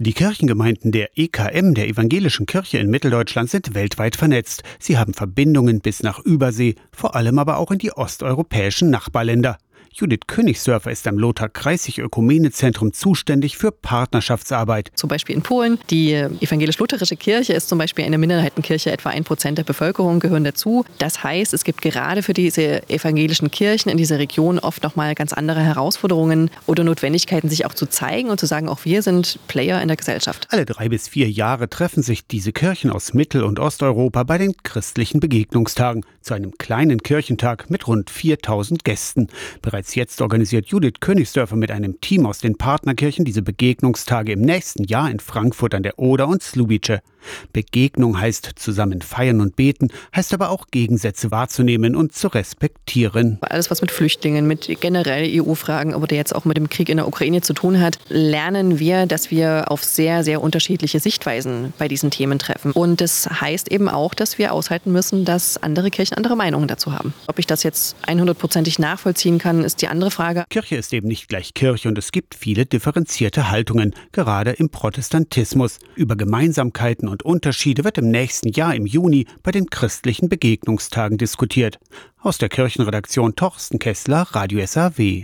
Die Kirchengemeinden der EKM, der Evangelischen Kirche in Mitteldeutschland, sind weltweit vernetzt. Sie haben Verbindungen bis nach Übersee, vor allem aber auch in die osteuropäischen Nachbarländer. Judith Königsdörfer ist am Lothar Kreisig Ökumenezentrum zuständig für Partnerschaftsarbeit. Zum Beispiel in Polen. Die evangelisch-lutherische Kirche ist zum Beispiel eine Minderheitenkirche. Etwa ein Prozent der Bevölkerung gehören dazu. Das heißt, es gibt gerade für diese evangelischen Kirchen in dieser Region oft nochmal ganz andere Herausforderungen oder Notwendigkeiten, sich auch zu zeigen und zu sagen, auch wir sind Player in der Gesellschaft. Alle drei bis vier Jahre treffen sich diese Kirchen aus Mittel- und Osteuropa bei den christlichen Begegnungstagen zu einem kleinen Kirchentag mit rund 4000 Gästen. Bereits Bereits jetzt organisiert Judith Königsdörfer mit einem Team aus den Partnerkirchen diese Begegnungstage im nächsten Jahr in Frankfurt an der Oder und Slubice. Begegnung heißt zusammen feiern und beten, heißt aber auch Gegensätze wahrzunehmen und zu respektieren. Alles, was mit Flüchtlingen, mit generell EU-Fragen, aber der jetzt auch mit dem Krieg in der Ukraine zu tun hat, lernen wir, dass wir auf sehr, sehr unterschiedliche Sichtweisen bei diesen Themen treffen. Und das heißt eben auch, dass wir aushalten müssen, dass andere Kirchen andere Meinungen dazu haben. Ob ich das jetzt 100%ig nachvollziehen kann, ist ist die andere Frage. Kirche ist eben nicht gleich Kirche und es gibt viele differenzierte Haltungen, gerade im Protestantismus. Über Gemeinsamkeiten und Unterschiede wird im nächsten Jahr im Juni bei den christlichen Begegnungstagen diskutiert. Aus der Kirchenredaktion Torsten Kessler, Radio SAW.